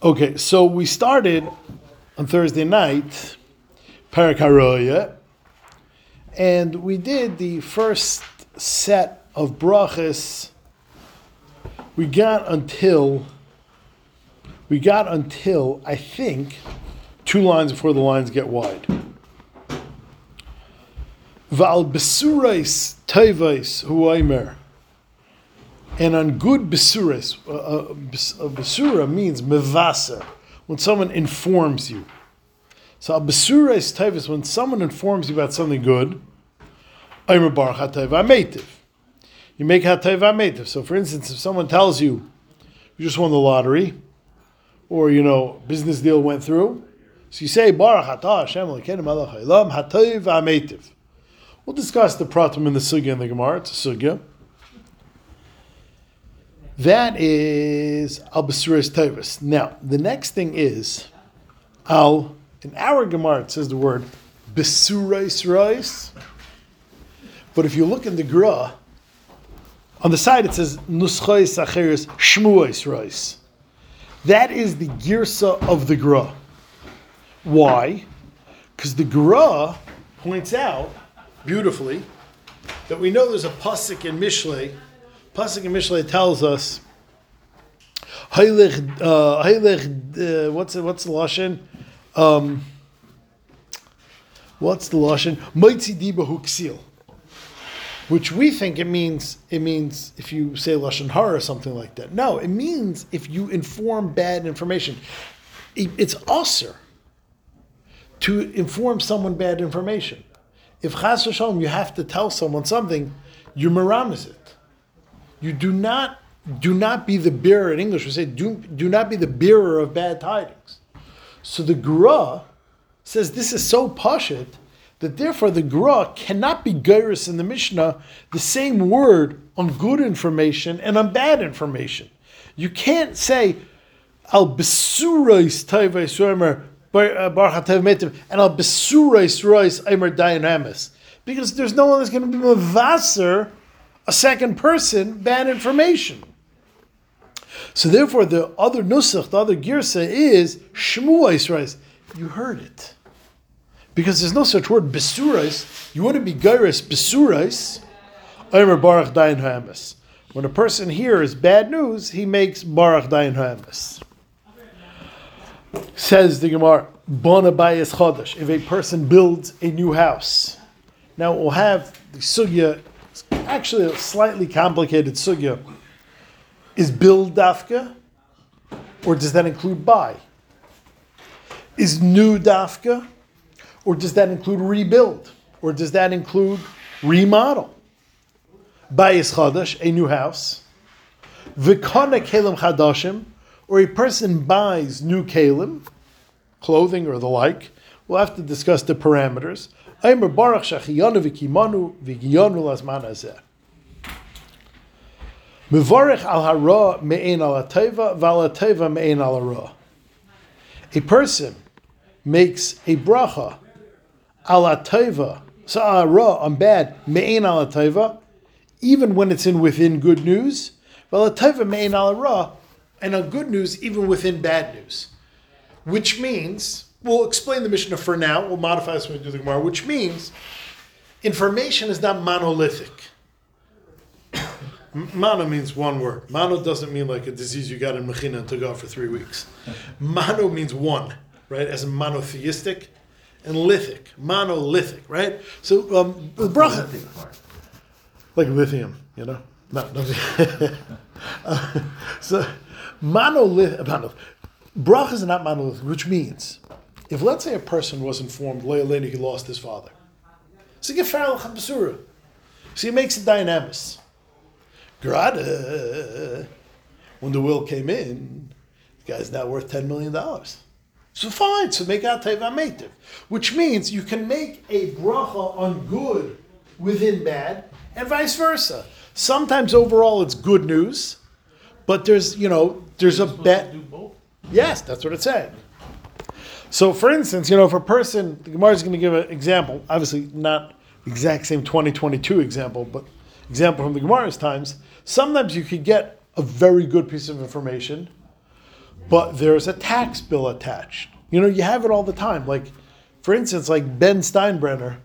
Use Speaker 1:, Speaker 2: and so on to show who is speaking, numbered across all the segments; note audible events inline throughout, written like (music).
Speaker 1: Okay, so we started on Thursday night, Parak HaRoya, and we did the first set of brachas. We got until we got until I think two lines before the lines get wide. Val besurais tevais huaymer. And on good besurais, uh, uh, uh, besura means mevasa, when someone informs you. So a besurais tevais, when someone informs you about something good, aymer bar hateva meitiv. You make meitiv. So for instance, if someone tells you, you just won the lottery, or you know, business deal went through, so you say, Baruch atah Hashem haolam hatov v'ameitiv. We'll discuss the pratim in the sugya in the Gemara. It's a sugya. That is al basuris tevis. Now, the next thing is al. In our Gemara, it says the word besurais rice. But if you look in the Gra, on the side it says nuschais acheres shmuais rice. That is the girsa of the Gra. Why? Because the Gra points out beautifully that we know there's a pasuk in Mishlei. Pasuk in Mishlei tells us, "Haylech, uh, uh, what's what's the lashon? Um, what's the lashon? Moitzi diba huksil." Which we think it means it means if you say lashon hara or something like that. No, it means if you inform bad information. It- It's usher to inform someone bad information. If chas you have to tell someone something, you maramis it. You do not do not be the bearer. In English, we say do, do not be the bearer of bad tidings. So the Gra says this is so pashit that therefore the Gra cannot be gairis in the Mishnah the same word on good information and on bad information. You can't say al besurais tayvais omer bar uh, hatev metiv and al besurais rois omer dayan hamas because there's no one that's going to be mavaser a second person bad information. So therefore, the other nusach, the other girsa is rice. You heard it because there's no such word besurais. You want to be gairis besurais. Omer baruch dayan hamas. When a person hears bad news, he makes baruch dayan hamas. Says the Gemara, bona bayis chodesh. If a person builds a new house, now we'll have the sugya. It's actually a slightly complicated sugya. Is build dafka, or does that include buy? Is new dafka, or does that include rebuild, or does that include remodel? Bayis chadash, a new house. Vikana kelim chadashim, or a person buys new kelim, clothing or the like. We'll have to discuss the parameters. Aimer baruch shachiyanu v'kimanu v'giyanu lasman hazeh. Mevarich al hara me'en al ateva v'al ateva me'en al hara. A person makes a bracha al ateva, so hara on bad, me'en al ateva, even when it's in within good news, v'al ateva me'en al hara, and on good news, even within bad news. Which means, we'll explain the Mishnah for now, we'll modify this when we do the Gemara, which means information is not monolithic. Mono means one word. Mono doesn't mean like a disease you got in Mechina and took off for three weeks. Mono means one, right? As monotheistic and lithic, monolithic, right? So um, the bracha, like lithium, you know. No, no. Uh, (laughs) so monolith, monolith. Brachas are not monolithic, which means if let's say a person was informed, later he lost his father. So you get Farrell Chabasura. So he makes it dynamis. Grada, when the will came in, the guy's now worth $10 million. So fine, so make out teva meitiv, which means you can make a bracha on good within bad, and vice versa. Sometimes overall it's good news, but there's you know there's a bet. Yes, that's what it said. So, for instance, you know, if a person, the Gemara is going to give an example, obviously not the exact same 2022 example, but example from the Gemara's times. Sometimes you could get a very good piece of information, but there's a tax bill attached. You know, you have it all the time. Like, for instance, like Ben Steinbrenner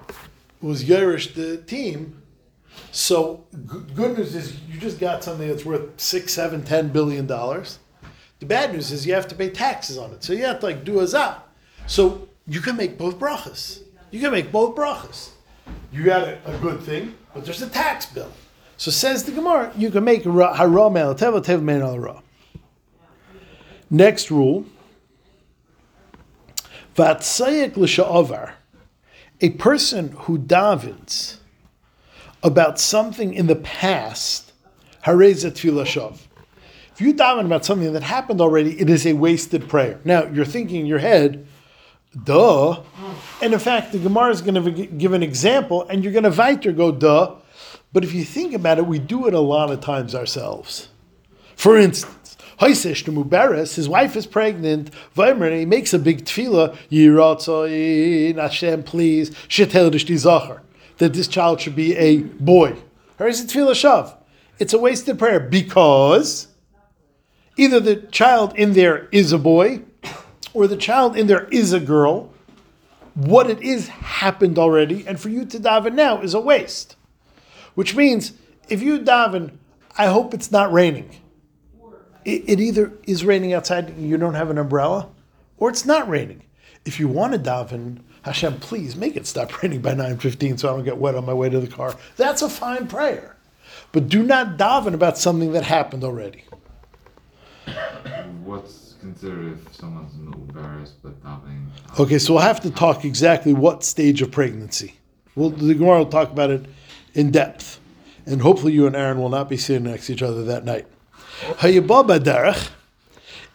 Speaker 1: was Yerush the team. So g- good news is you just got something that's worth six, seven, ten billion dollars. The bad news is you have to pay taxes on it. So you have to like do a za. So you can make both brachas. You can make both brachas. You got a, a good thing, but there's a tax bill. So says the Gemara, you can make hara mel teva teva mein al ra. Next rule. Vatsayek l'sha'avar. A person who davens about something in the past, hareza tefillah shav. If you daven about something that happened already, it is a wasted prayer. Now you're thinking in your head, duh. And in fact, the Gemara is going to give an example, and you're going to weiter go duh. But if you think about it, we do it a lot of times ourselves. For instance, Haisish to Mubaris, his wife is pregnant, and he makes a big tefillah, Hashem, please, that this child should be a boy. Or is it tefillah shav? It's a wasted prayer because either the child in there is a boy, or the child in there is a girl, what it is happened already, and for you to daven now is a waste. Which means if you daven, I hope it's not raining. It, it either is raining outside you don't have an umbrella, or it's not raining. If you want to daven, Hashem, please make it stop (laughs) raining by 9.15 so I don't get wet on my way to the car. That's a fine prayer. But do not daven about something that happened already.
Speaker 2: What's consider if someone's embarrassed but davening.
Speaker 1: Okay, so we'll have to talk exactly what stage of pregnancy. Well, the Gemara will talk about it in depth, and hopefully you and Aaron will not be sitting next to each other that night.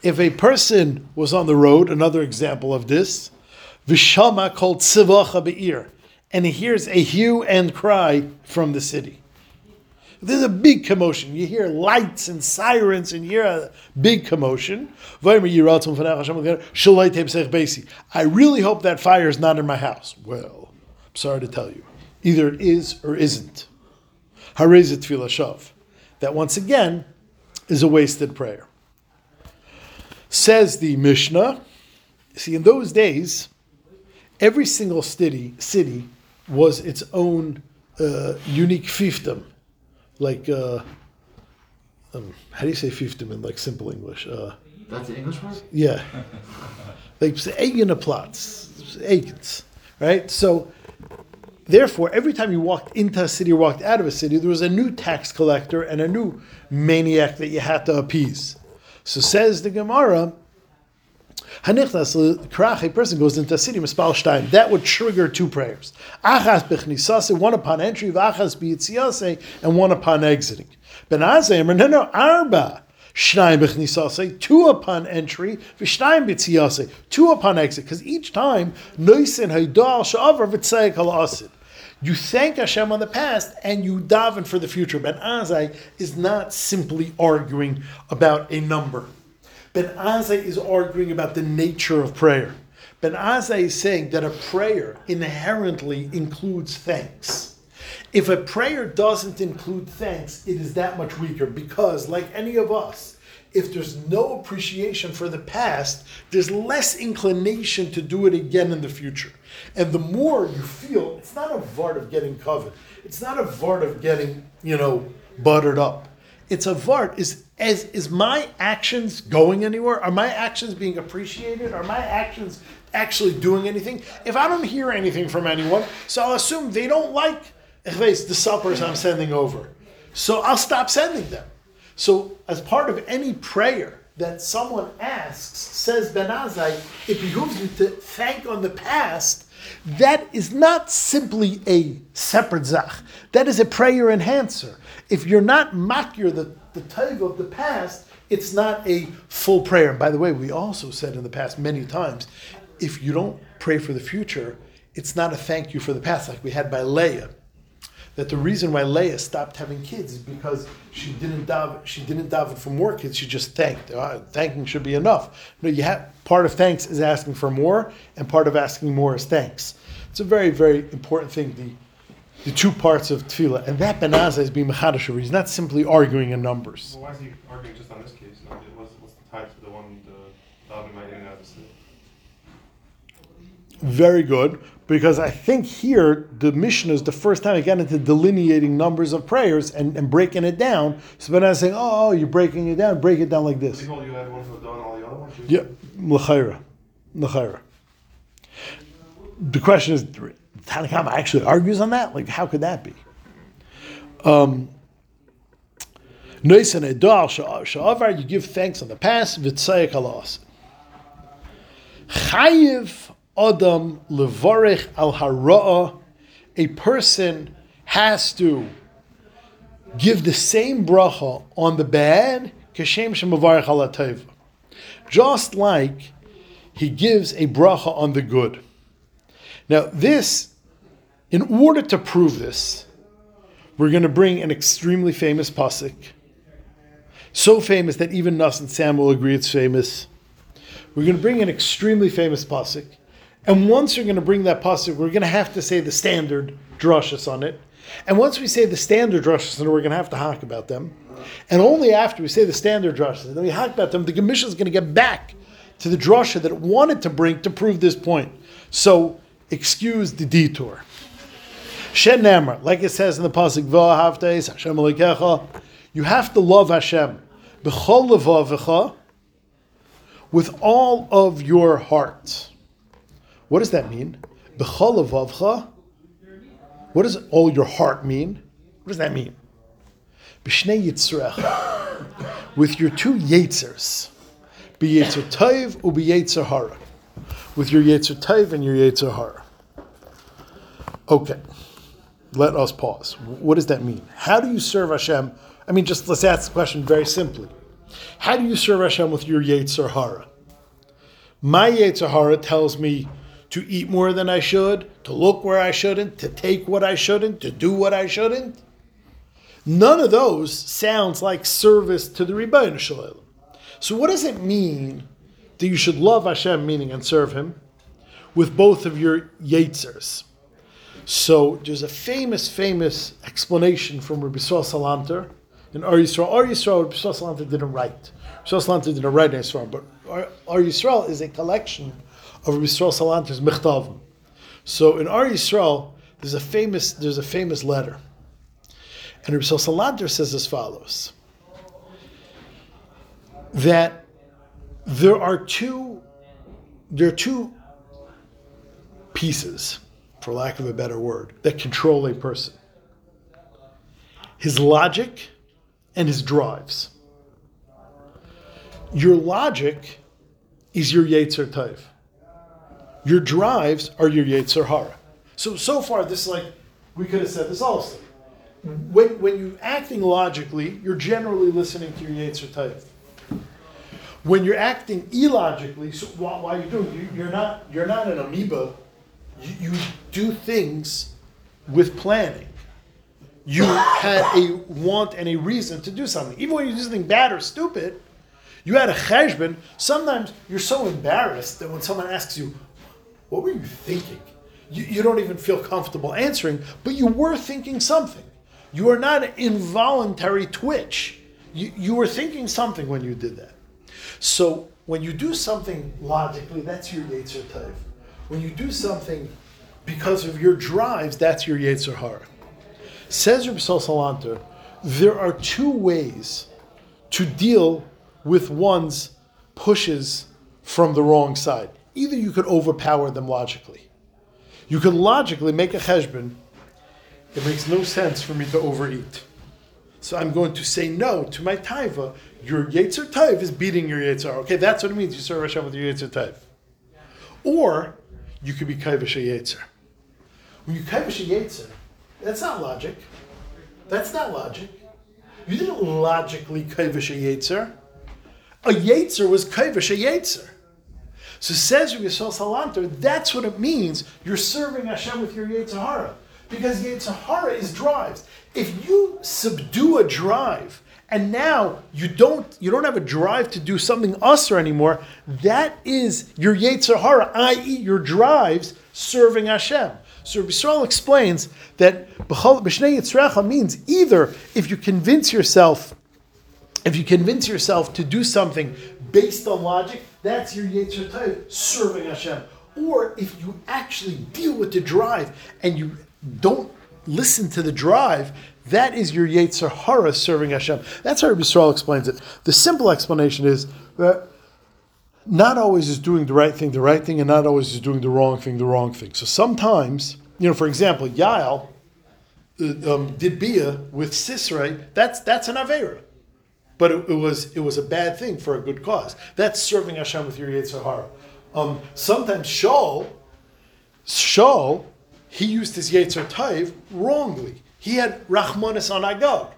Speaker 1: If a person was on the road, another example of this, Vishama called Sivacha Be'ir, and he hears a hue and cry from the city. There's a big commotion. You hear lights and sirens and you hear a big commotion. I really hope that fire is not in my house. Well, I'm sorry to tell you. Either it is or isn't. That once again is a wasted prayer. Says the Mishnah, see, in those days, every single city, city was its own uh, unique fiefdom like uh, um, how do you say fiefdom in like simple English? Uh,
Speaker 2: That's the English word.
Speaker 1: Yeah, (laughs) like Eigenaplatz, Eigens, right? So. Therefore, every time you walked into a city or walked out of a city, there was a new tax collector and a new maniac that you had to appease. So says the Gemara, Hanichnas a person goes into city, mispal shtayim. That would trigger two prayers. Achas bechnisase, one upon entry, v'achas b'yitziase, and one upon exiting. Ben Azai, no, no, arba. Shnayim b'chnisase, two upon entry, v'shnayim b'tziyase, two upon exit. Because each time, noisin haydal sha'avar v'tzayik al You thank Hashem on the past and you daven for the future. Ben Azai is not simply arguing about a number. Ben Azai is arguing about the nature of prayer. Ben Azai is saying that a prayer inherently includes thanks. If a prayer doesn't include thanks, it is that much weaker because, like any of us, if there's no appreciation for the past, there's less inclination to do it again in the future. And the more you feel, it's not a vart of getting covered. It's not a vart of getting, you know, buttered up. It's a vart is as is my actions going anywhere? Are my actions being appreciated? Are my actions actually doing anything? If I don't hear anything from anyone, so I'll assume they don't like the suppers I'm sending over. So I'll stop sending them. So as part of any prayer that someone asks, says Ben Azai, it behooves me to thank on the past. That is not simply a separate zach. That is a prayer enhancer. If you're not makir the the taiva of the past, it's not a full prayer. And by the way, we also said in the past many times, if you don't pray for the future, it's not a thank you for the past, like we had by Leah. That the reason why Leah stopped having kids is because she didn't daven, she didn't daven for more kids. She just thanked. Uh, thanking should be enough. No, you have part of thanks is asking for more, and part of asking more is thanks. It's a very, very important thing. The the two parts of tefillah, and that Ben Azai is being mechadish He's not simply arguing in numbers.
Speaker 3: Well, why is he arguing just on this case? What's, what's tied to the one the davening in and out of?
Speaker 1: Very good, because I think here the mission is the first time I got into delineating numbers of prayers and, and breaking it down. So when I was saying, oh, oh, you're breaking it down, break it down like this.
Speaker 3: You had one for the dawn, all the other ones.
Speaker 1: Yeah, l'chayra, l'chayra. The question is, Tanna Kamma actually argues on that. Like, how could that be? Um, you give thanks on the past. V'tzayik alas. Chayiv adam levarich al hara'ah. A person has to give the same bracha on the bad, kashem shemavarich al just like he gives a bracha on the good. Now, this, in order to prove this, we're going to bring an extremely famous pasuk, so famous that even Nas and Sam will agree it's famous. We're going to bring an extremely famous pasuk, and once you're going to bring that pasuk, we're going to have to say the standard drashas on it. And once we say the standard drashas, then we're going to have to talk about them. And only after we say the standard drasha, then we talk about them, the commission is going to get back to the drasha that it wanted to bring to prove this point. So excuse the detour. Shen Namar, like it says in the pasuk, V'ahavteis Hashem Alekecha, you have to love Hashem b'chol levavecha with all of your heart. What does that mean? B'chol levavecha. What does all your heart mean? What does that mean? B'shnei yitzrecha, with your two yitzers, b'yetzer tov u'b'yetzer hara, with your yetzer tov and your yetzer hara. Okay, let us pause. What does that mean? How do you serve Hashem? I mean, just let's ask the question very simply. How do you serve Hashem with your yetzer hara? My yetzer hara tells me to eat more than I should, to look where I shouldn't, to take what I shouldn't, to do what I shouldn't. None of those sounds like service to the Rebbeinu Shalom. So, what does it mean that you should love Hashem, meaning and serve Him, with both of your Yetzers? So, there's a famous, famous explanation from Rabbi Yisrael Salanter in Ohr Yisrael. Ohr Yisrael, Rabbi Yisrael Salanter didn't write. Rabbi Yisrael Salanter didn't write Yisrael, but Ohr, Yisrael is a collection of Rabbi Yisrael Salanter's Mechtavim. So, in Ohr Yisrael, there's a famous, there's a famous letter. And Rabbi Salanter says as follows that there are two there are two pieces, for lack of a better word, that control a person. His logic and his drives. Your logic is your Yetzer Tov. Your drives are your Yetzer Hara. So so far this is like we could have said this also when, when you're acting logically, you're generally listening to your Yetzer Tov. When you're acting illogically, so while, while you're doing, you, you're not you're not an amoeba. You, do things with planning. You had a want and a reason to do something, even when you do something bad or stupid. You had a cheshbon. Sometimes you're so embarrassed that when someone asks you, "What were you thinking?" You, you don't even feel comfortable answering, but you were thinking something. You are not an involuntary twitch. You, you were thinking something when you did that. So when you do something logically, that's your Yetzer Tov. When you do something because of your drives, that's your Yetzer Hara. Says Rabbi Salanter, there are two ways to deal with one's pushes from the wrong side. Either you could overpower them logically. You could logically make a cheshbon it makes no sense for me to overeat. So I'm going to say no to my taiva. Your Yetzer Taiv is beating your Yetzer. Okay, that's what it means. You serve Hashem with your Yetzer Taiv. Or you could be Kaivish Yetzer. When you Kaivish Yetzer, that's not logic. That's not logic. You didn't logically Kaivish Yetzer. A Yetzer was Kaivish Yetzer. So says Rabbi Yisrael Salanter, that's what it means. You're serving Hashem with your Yetzer because Yetzirah is drives. If you subdue a drive and now you don't you don't have a drive to do something usher anymore, that is your Yetzirah, i.e., your drives serving Hashem. So Yisrael explains that B'shnei Yitzrecha means either if you convince yourself, if you convince yourself to do something based on logic, that's your Yetzer serving Hashem. Or if you actually deal with the drive and you don't listen to the drive, that is your Yetzer Hara serving Hashem. That's how Rabbi explains it. The simple explanation is that not always is doing the right thing the right thing, and not always is doing the wrong thing the wrong thing. So sometimes, you know, for example, Yael uh, um, did Bia with Sisera, that's that's an Avera. But it, it was it was a bad thing for a good cause. That's serving Hashem with your Yetzer Hara. Um, sometimes Shaul, Shaul, he used his Yetzer Taiv wrongly. He had Rachmanis on Agag.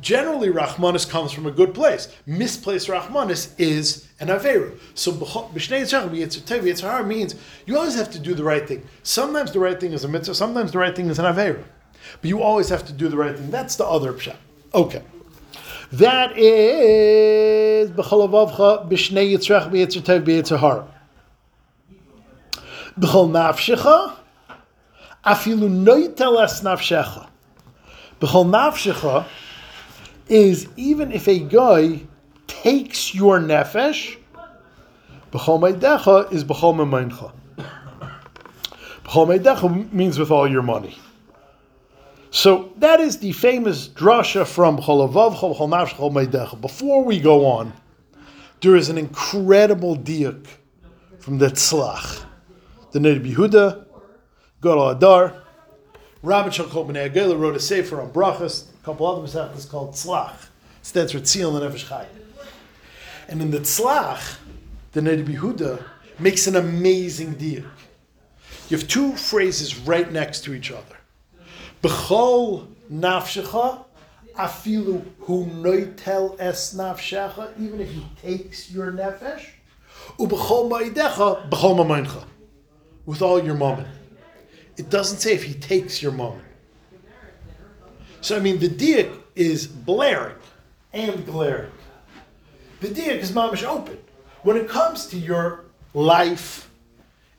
Speaker 1: Generally, Rachmanis comes from a good place. Misplaced Rachmanis is an Averu. So, B'shnei Yitzchak, Yetzer Taiv, Yetzer means you always have to do the right thing. Sometimes the right thing is a mitzvah, sometimes the right thing is an Averu. But you always have to do the right thing. That's the other pshat. Okay. That is b'cholavavcha b'shnei yitzrach b'yitzer tev b'yitzer hara. B'chol nafshecha afilu noitel es nafshecha. B'chol nafshecha is even if a guy takes your nefesh, b'chol meidecha is b'chol memeincha. B'chol meidecha means with all your money. So that is the famous drasha from Cholavav Chol Cholmav Chol Meidech. Before we go on, there is an incredible diuk from the Tzlach. The Ned Yehuda, Gadol Adar, Rabbi Shalkot B'nai wrote a sefer on brachas, a couple other masechtas called Tzlach. Stands for Tzion and Nefesh Chai. And in the Tzlach, the Ned Yehuda makes an amazing diuk. You have two phrases right next to each other. B'chol nafshecha, afilu hu noitel es nafshecha, even if he takes your nefesh, u'b'chol ma'idecha, b'chol mamayincha, with all your moment. It doesn't say if he takes your moment. So I mean, the diak is blaring and glaring. The diak is mamish open. When it comes to your life,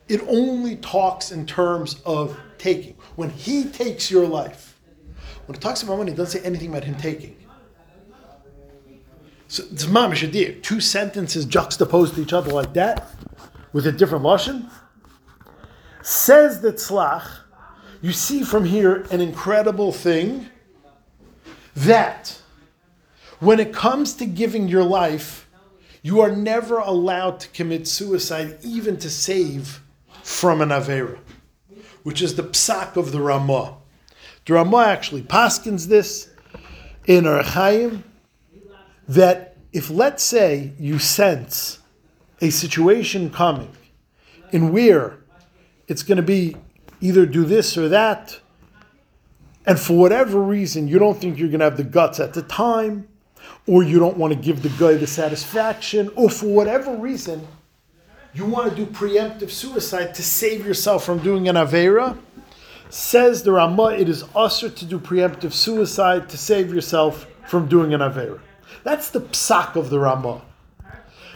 Speaker 1: it only talks in terms of taking. When he takes your life, when it talks about money, it doesn't say anything about him taking. So it's mamish adir. Two sentences juxtaposed to each other like that, with a different lashon. Says the tzlach, you see from here an incredible thing that when it comes to giving your life, you are never allowed to commit suicide, even to save from an avera which is the psak of the Ramah. The Ramah actually paskins this in Archaim that if, let's say, you sense a situation coming in where it's going to be either do this or that, and for whatever reason you don't think you're going to have the guts at the time, or you don't want to give the guy the satisfaction, or for whatever reason, you want to do preemptive suicide to save yourself from doing an Avera, says the Ramah, it is usher to do preemptive suicide to save yourself from doing an Avera. That's the psak of the Ramah.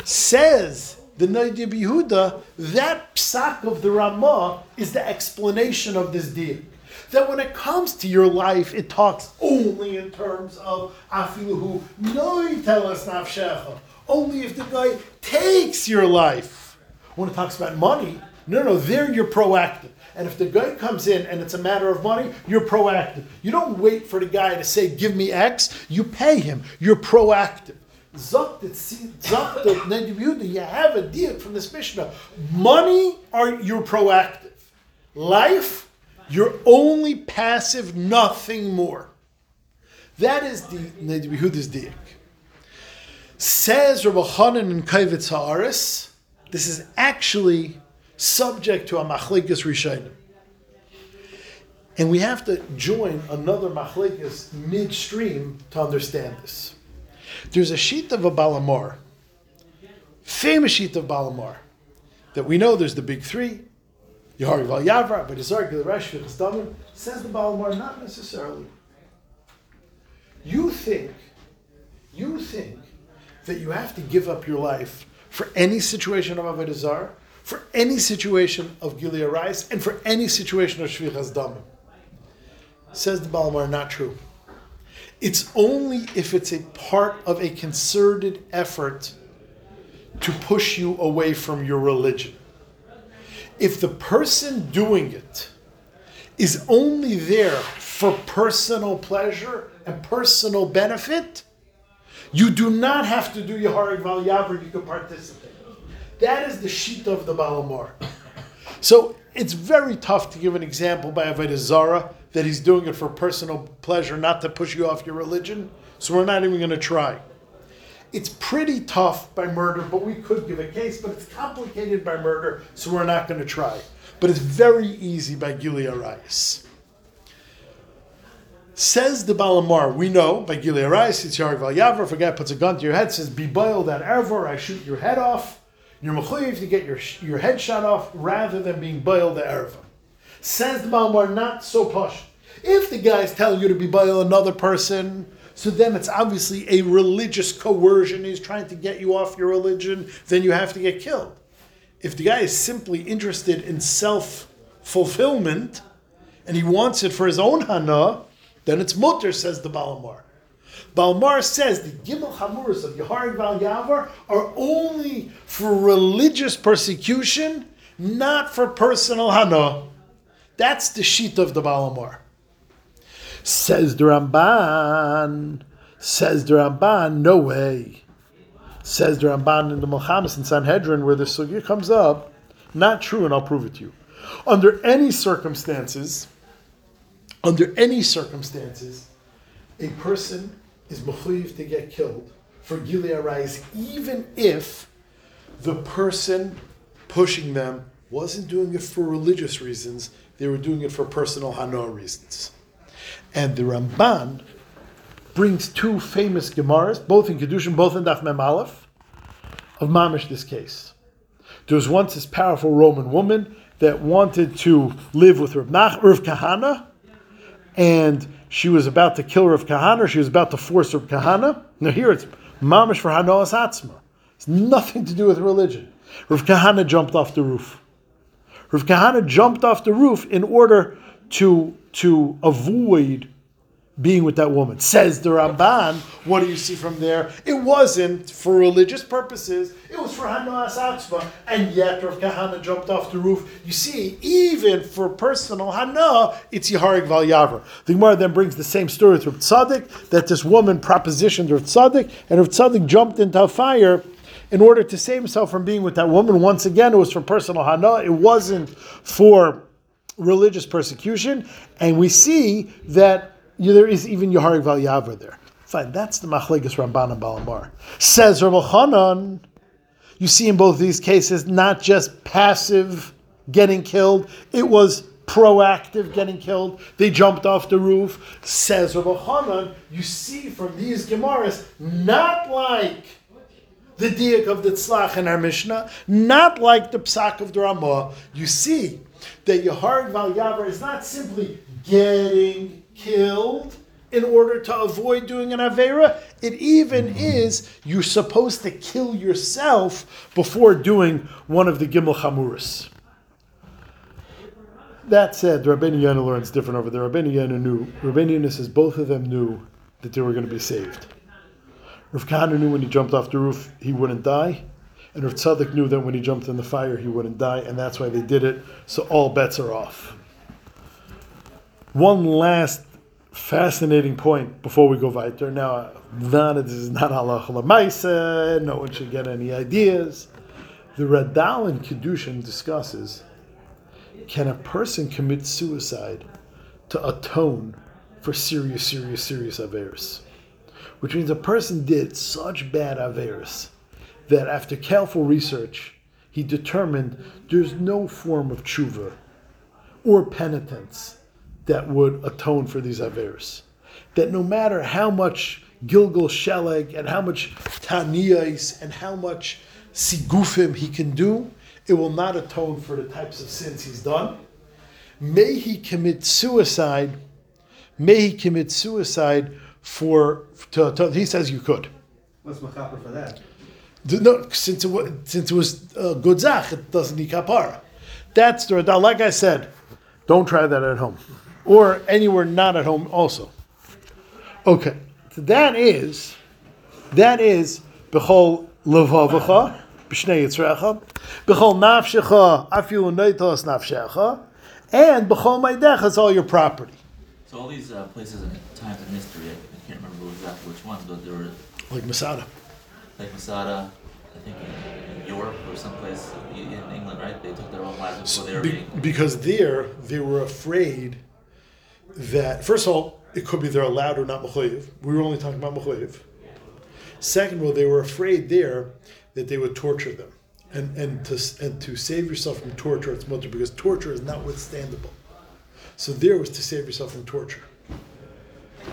Speaker 1: Says the Naidi Yehuda, that psak of the Ramah is the explanation of this deal. That when it comes to your life, it talks only in terms of afiluhu noitelas nafshecha. Only if the guy takes your life. When it talks about money, no, no, there you're proactive. And if the guy comes in and it's a matter of money, you're proactive. You don't wait for the guy to say, give me X, you pay him. You're proactive. (laughs) You have a deal from this Mishnah. Money, are you're proactive. Life, you're only passive, nothing more. That is the Nedi Yehuda's diak. Says Rabbi Hanan in Kavitz Haaris, this is actually subject to a machlikas rishonim. And we have to join another machlikas midstream to understand this. There's a sheet of a Baal HaMaor, famous sheet of Baal HaMaor, that we know there's the big three, Yahari Val Yavra, but Isar Gilrash Daman, says the Baal HaMaor, not necessarily. You think, you think that you have to give up your life for any situation of Avodah for any situation of Gilead Rice, and for any situation of Shvichas Damim. Says the Baal HaMaor, not true. It's only if it's a part of a concerted effort to push you away from your religion. If the person doing it is only there for personal pleasure and personal benefit, you do not have to do Yaharig Val Yavar, you can participate. That is the sheet of the Baal HaMaor. So it's very tough to give an example by Avodah Zara that he's doing it for personal pleasure, not to push you off your religion. So we're not even going to try. It's pretty tough by murder, but we could give a case, but it's complicated by murder, so we're not going to try. But it's very easy by Giluy Arayos. Says the Baal HaMaor, we know by Giluy Arayos, it's Yarg Val Yavar, if a guy puts a gun to your head, says, Be boiled that ervor, I shoot your head off. You're mechuyev to get your, your head shot off rather than being boiled the erva. Says the Baal HaMaor, not so posh. If the guy is telling you to be boil another person, so then it's obviously a religious coercion. He's trying to get you off your religion, then you have to get killed. If the guy is simply interested in self fulfillment and he wants it for his own hana, then it's mutter, says the Baal HaMaor. Baal HaMaor says the Gimel Hamuras of Yeharig Val Yavar are only for religious persecution, not for personal hana. That's the sheet of the Baal HaMaor. Says the Ramban, says the Ramban, no way. Says the Ramban in the Milchamis in Sanhedrin, where the sugya comes up, not true, and I'll prove it to you. Under any circumstances, under any circumstances, a person is mechuyev to get killed for Gilead Rise, even if the person pushing them wasn't doing it for religious reasons, they were doing it for personal hana reasons. And the Ramban brings two famous Gemaras, both in Kedushin, both in Daf Mem Aleph, of Mamish this case. There was once this powerful Roman woman that wanted to live with Rav, Nach, Rav Kahana, and she was about to kill Rav Kahana, or she was about to force Rav Kahana. Now here it's Mamish for Hanoas Atzma. It's nothing to do with religion. Rav Kahana jumped off the roof. Rav Kahana jumped off the roof in order to, to avoid being with that woman. Says the Ramban, what do you see from there? It wasn't for religious purposes, it was for Hanoas Atzma, and yet Rav Kahana jumped off the roof. You see, even for personal Hana, it's Yeharig Val. The Gemara then brings the same story with Rav Tzadok, that this woman propositioned Rav Tzadok, and Rav Tzadok jumped into a fire in order to save himself from being with that woman. Once again, it was for personal Hana, it wasn't for religious persecution, and we see that there is even Yeharig Val Yavar there. Fine, that's the Machlegas Ramban and Baal HaMaor. Says Rav you see in both these cases not just passive getting killed, it was proactive getting killed. They jumped off the roof. Says Rav Chanan, you see from these Gemaras, not like the diak of the tzlach in our Mishnah, not like the psak of the Ramah. You see that Yeharig Val Yavar is not simply getting killed in order to avoid doing an Avera. It even mm-hmm. is you're supposed to kill yourself before doing one of the Gimel Chamuris. That said, Rabbeinu Yonah learns different over there. Rabbeinu Yonah knew, Rabbeinu Yonah says both of them knew that they were going to be saved. Rav Kahana knew when he jumped off the roof he wouldn't die, and Rav Tzadok knew that when he jumped in the fire he wouldn't die, and that's why they did it. So all bets are off. One last fascinating point before we go weiter. Now, none this is not halacha lemaisa. No one should get any ideas. The Radal in Kedushin discusses: Can a person commit suicide to atone for serious, serious, serious averis? Which means a person did such bad averis that after careful research, he determined there's no form of tshuva or penitence that would atone for these averis. That no matter how much Gilgal Sheleg and how much Taniyais and how much Sigufim he can do, it will not atone for the types of sins he's done. May he commit suicide. May he commit suicide for. To, to, he says you could.
Speaker 4: What's machaper for that?
Speaker 1: No, since it was, since it was uh, good zach, it doesn't need kapara. That's the. Like I said, don't try that at home or anywhere not at home also. Okay, so that is that is bechol levavacha b'shnei yitzrecha, b'chol nafshecha afilu neitos nafshecha, and b'chol maidecha is all your property.
Speaker 5: So all these uh, places in times in history, I, I can't remember exactly which ones, but there were
Speaker 1: Like Masada.
Speaker 5: like Masada, I think in, in Europe or someplace in England, right? They took their own lives before they were
Speaker 1: Be-
Speaker 5: being.
Speaker 1: because there, they were afraid that, first of all, it could be they're allowed or not mechayiv. We were only talking about mechayiv. Second of all, they were afraid there that they would torture them. And, and, to, and to save yourself from torture, it's much because torture is not withstandable. So there was to save yourself from torture.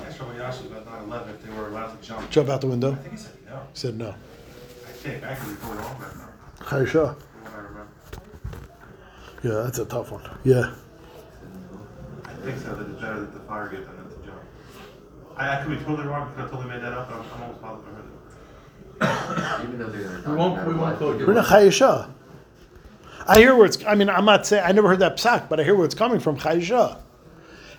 Speaker 3: Actually, when you asked about 9/11, if they were allowed to jump.
Speaker 1: Jump out the window?
Speaker 3: I think he said no.
Speaker 1: He said no.
Speaker 3: I think I could be totally wrong about that.
Speaker 1: Chaysha.
Speaker 3: From I remember.
Speaker 1: Yeah, that's a tough one. Yeah.
Speaker 3: I think so. That it's better that the fire get than them to jump. I, I could be totally wrong because I totally made that up. But I'm, I'm almost positive I heard it.
Speaker 2: Even though they're gonna
Speaker 6: We
Speaker 2: die
Speaker 6: won't-
Speaker 2: no
Speaker 6: we won't quote you.
Speaker 1: We're
Speaker 2: do
Speaker 1: in a. Chayesha. I hear where it's. I mean, I'm not saying I never heard that psak, but I hear where it's coming from. Chayesha.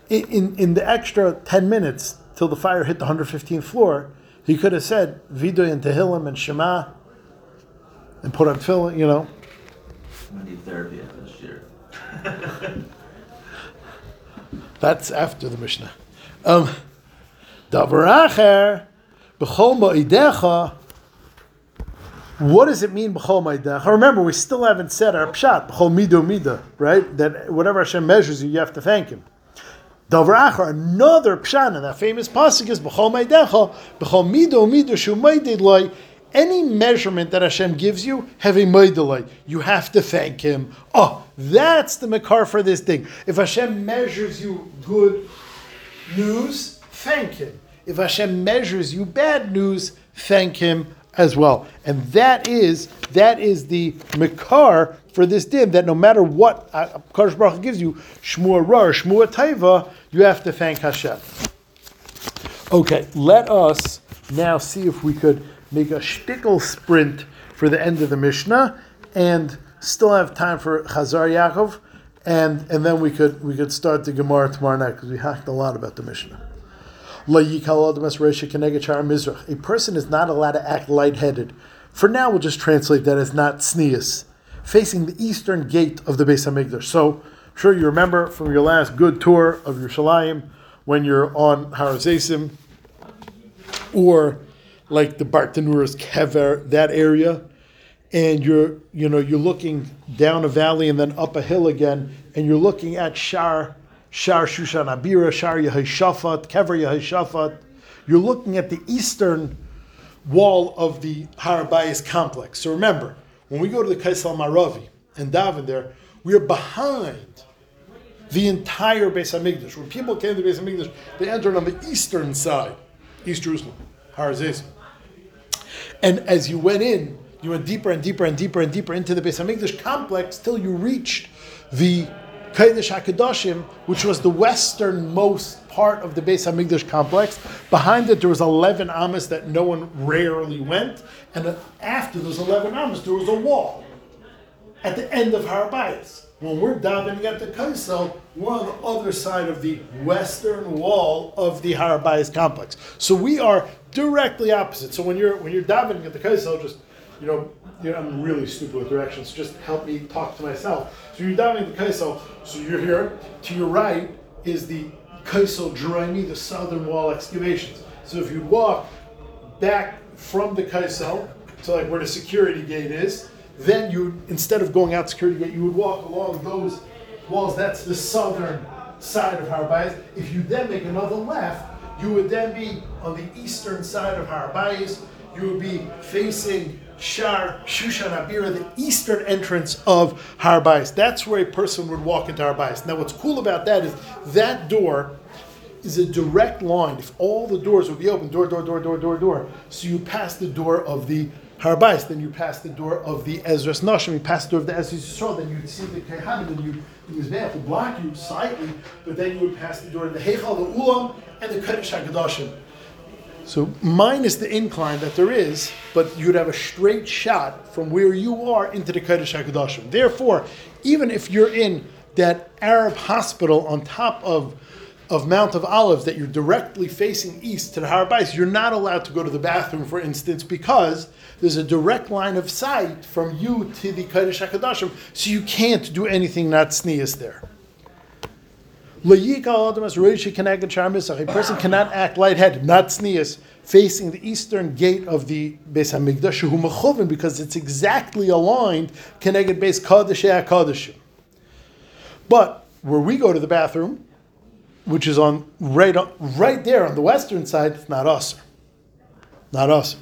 Speaker 1: In, in in the extra ten minutes till the fire hit the 115th floor, he could have said Vidoy and Tehillim and Shema, and put on tefillin. You know,
Speaker 5: I'm gonna need therapy after this year. (laughs)
Speaker 1: that's after the Mishnah. Um, Davar acher, b'chol ma'idecha. What does it mean, b'chol ma'idecha? Remember, we still haven't said our pshat, b'chol mido mida, right? That whatever Hashem measures you, you have to thank Him. Davar acher, another pshat in that famous pasuk is b'chol ma'idecha, b'chol mido mida shu ma'idid loy. Any measurement that Hashem gives you, have a maidalai. You have to thank Him. Oh, that's the makar for this thing. If Hashem measures you good news, thank Him. If Hashem measures you bad news, thank Him as well. And that is that is the makar for this din. That no matter what uh, Kadosh Baruch gives you, shmua ra or shmua taiva, you have to thank Hashem. Okay, let us now see if we could make a shtickle sprint for the end of the Mishnah and still have time for Chazar Yaakov, and and then we could we could start the Gemara tomorrow night because we hacked a lot about the Mishnah. A person is not allowed to act lightheaded. For now, we'll just translate that as not sneas, facing the eastern gate of the Beis Hamikdash. So, I'm sure you remember from your last good tour of your Yerushalayim when you're on Har Hazeisim, or like the Bartanura's Kever, that area, and you're you know you're looking down a valley and then up a hill again, and you're looking at Shar Shar Shushan Abira, Shar Yehoshaphat, Kever Yehoshaphat. You're looking at the eastern wall of the Harabayas complex. So remember, when we go to the Kaisal Maravi and daven there, we are behind the entire Beis Hamikdash. When people came to Beis Hamikdash, they entered on the eastern side, East Jerusalem, Har Hazeisim. And as you went in, you went deeper and deeper and deeper and deeper into the Beis Hamikdash complex till you reached the Kodesh HaKadoshim, which was the westernmost part of the Beis Hamikdash complex. Behind it, there was 11 amas that no one rarely went. And after those 11 amas, there was a wall at the end of Harabayas. When we're davening at the Kaisel, we're on the other side of the western wall of the Harabayas complex. So we are directly opposite. So when you're when you're davening at the Kaisel, just you know, you know, I'm really stupid with directions. Just help me talk to myself. So you're davening at the Kaisel. So you're here. To your right is the Kaisel Jeremy, the southern wall excavations. So if you walk back from the Kaisel to like where the security gate is, then you instead of going out security gate, you would walk along those walls. That's the southern side of Harbayas. If you then make another left, you would then be on the eastern side of Harbayas. You would be facing Shar Shushan Abira, the eastern entrance of Harbayas. That's where a person would walk into Harbayas. Now, what's cool about that is that door is a direct line. If all the doors would be open, door, door, door, door, door, door. So you pass the door of the Harbais, then you pass the door of the Ezra's Nashim, you pass the door of the Ezra's Yisrael, then you'd see the Kehanim, then you, the Mizbeach would block you slightly, but then you would pass the door of the Heichal, the Ulam, and the Kodesh HaKadoshim. So minus the incline that there is, but you'd have a straight shot from where you are into the Kodesh HaKadoshim. Therefore, even if you're in that Arab hospital on top of of Mount of Olives that you're directly facing east to the Har Bayis, you're not allowed to go to the bathroom, for instance, because there's a direct line of sight from you to the Kodesh HaKadoshim, so you can't do anything not sneeze there. A person cannot act lightheaded, not sneeze, facing the eastern gate of the Beis Hamikdash, because it's exactly aligned Keneged Beis Kodesh HaKodeshim. But where we go to the bathroom, which is on right right there on the western side, it's not us. Not us.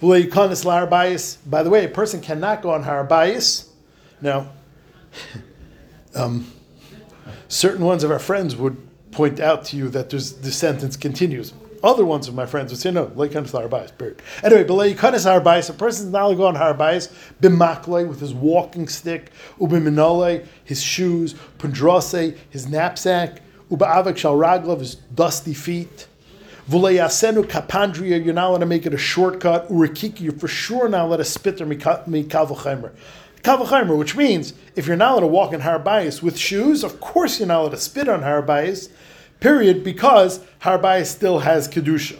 Speaker 1: By the way, a person cannot go on Har HaBayis. Now, (laughs) um, certain ones of our friends would point out to you that there's the sentence continues. Other ones of my friends would say no, like on Har HaBayis. Period. Anyway, but Kanis Har HaBayis, a person is not allowed to go on Har HaBayis bimakle with his walking stick, ubiminole, his shoes, pundrase, his knapsack, uba'avak shal raglav, his dusty feet. Vulayasenu kapandria, you're not allowed to make it a shortcut. Urikiki, you're for sure not allowed to spit or mikavachaimer. Kavachaimer, which means if you're not allowed to walk in Har HaBayis with shoes, of course you're not allowed to spit on Har HaBayis, period, because Har HaBayis still has Kedusha.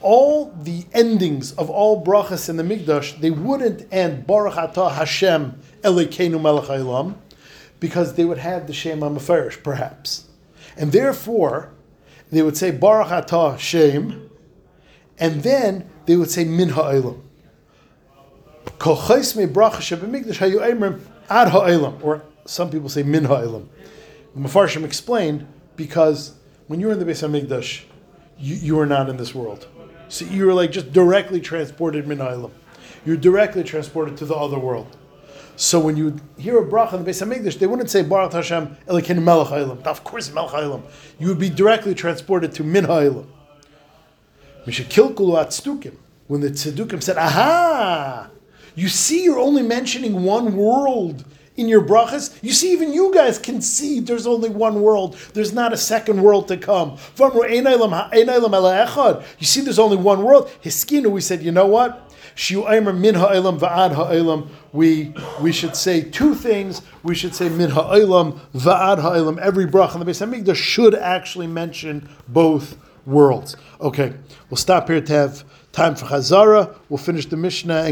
Speaker 1: All the endings of all brachas in the Mikdash, they wouldn't end Baruch Atah Hashem Elokeinu Melech because they would have the Shem HaMeforash, perhaps. And therefore, they would say Baruch Atah and then they would say Min Ha'olam. Me hayu emrim or some people say Min Ha'olam. The Mefarshim explained because when you were in the Beis Hamikdash, you, you were not in this world. So you were like just directly transported Min Ha'olam. You're directly transported to the other world. So when you hear a bracha in the Beis Hamikdash, they wouldn't say Baruch Hashem Elokeinu Melech Haolam. Of course, Melech Haolam. You would be directly transported to Min Haolam. Mishakilkulu Atstukim. When the Tzedukim said, "Aha, you see, you're only mentioning one world." In your brachas, you see, even you guys can see there's only one world. There's not a second world to come. You see, there's only one world. Hiskinu, we said, you know what? Min ha'elam va'ad ha'elam. We we should say two things. We should say min ha'elam va'ad ha'elam. Every bracha in the Beis Hamikdash should actually mention both worlds. Okay, we'll stop here to have time for Chazara. We'll finish the Mishnah.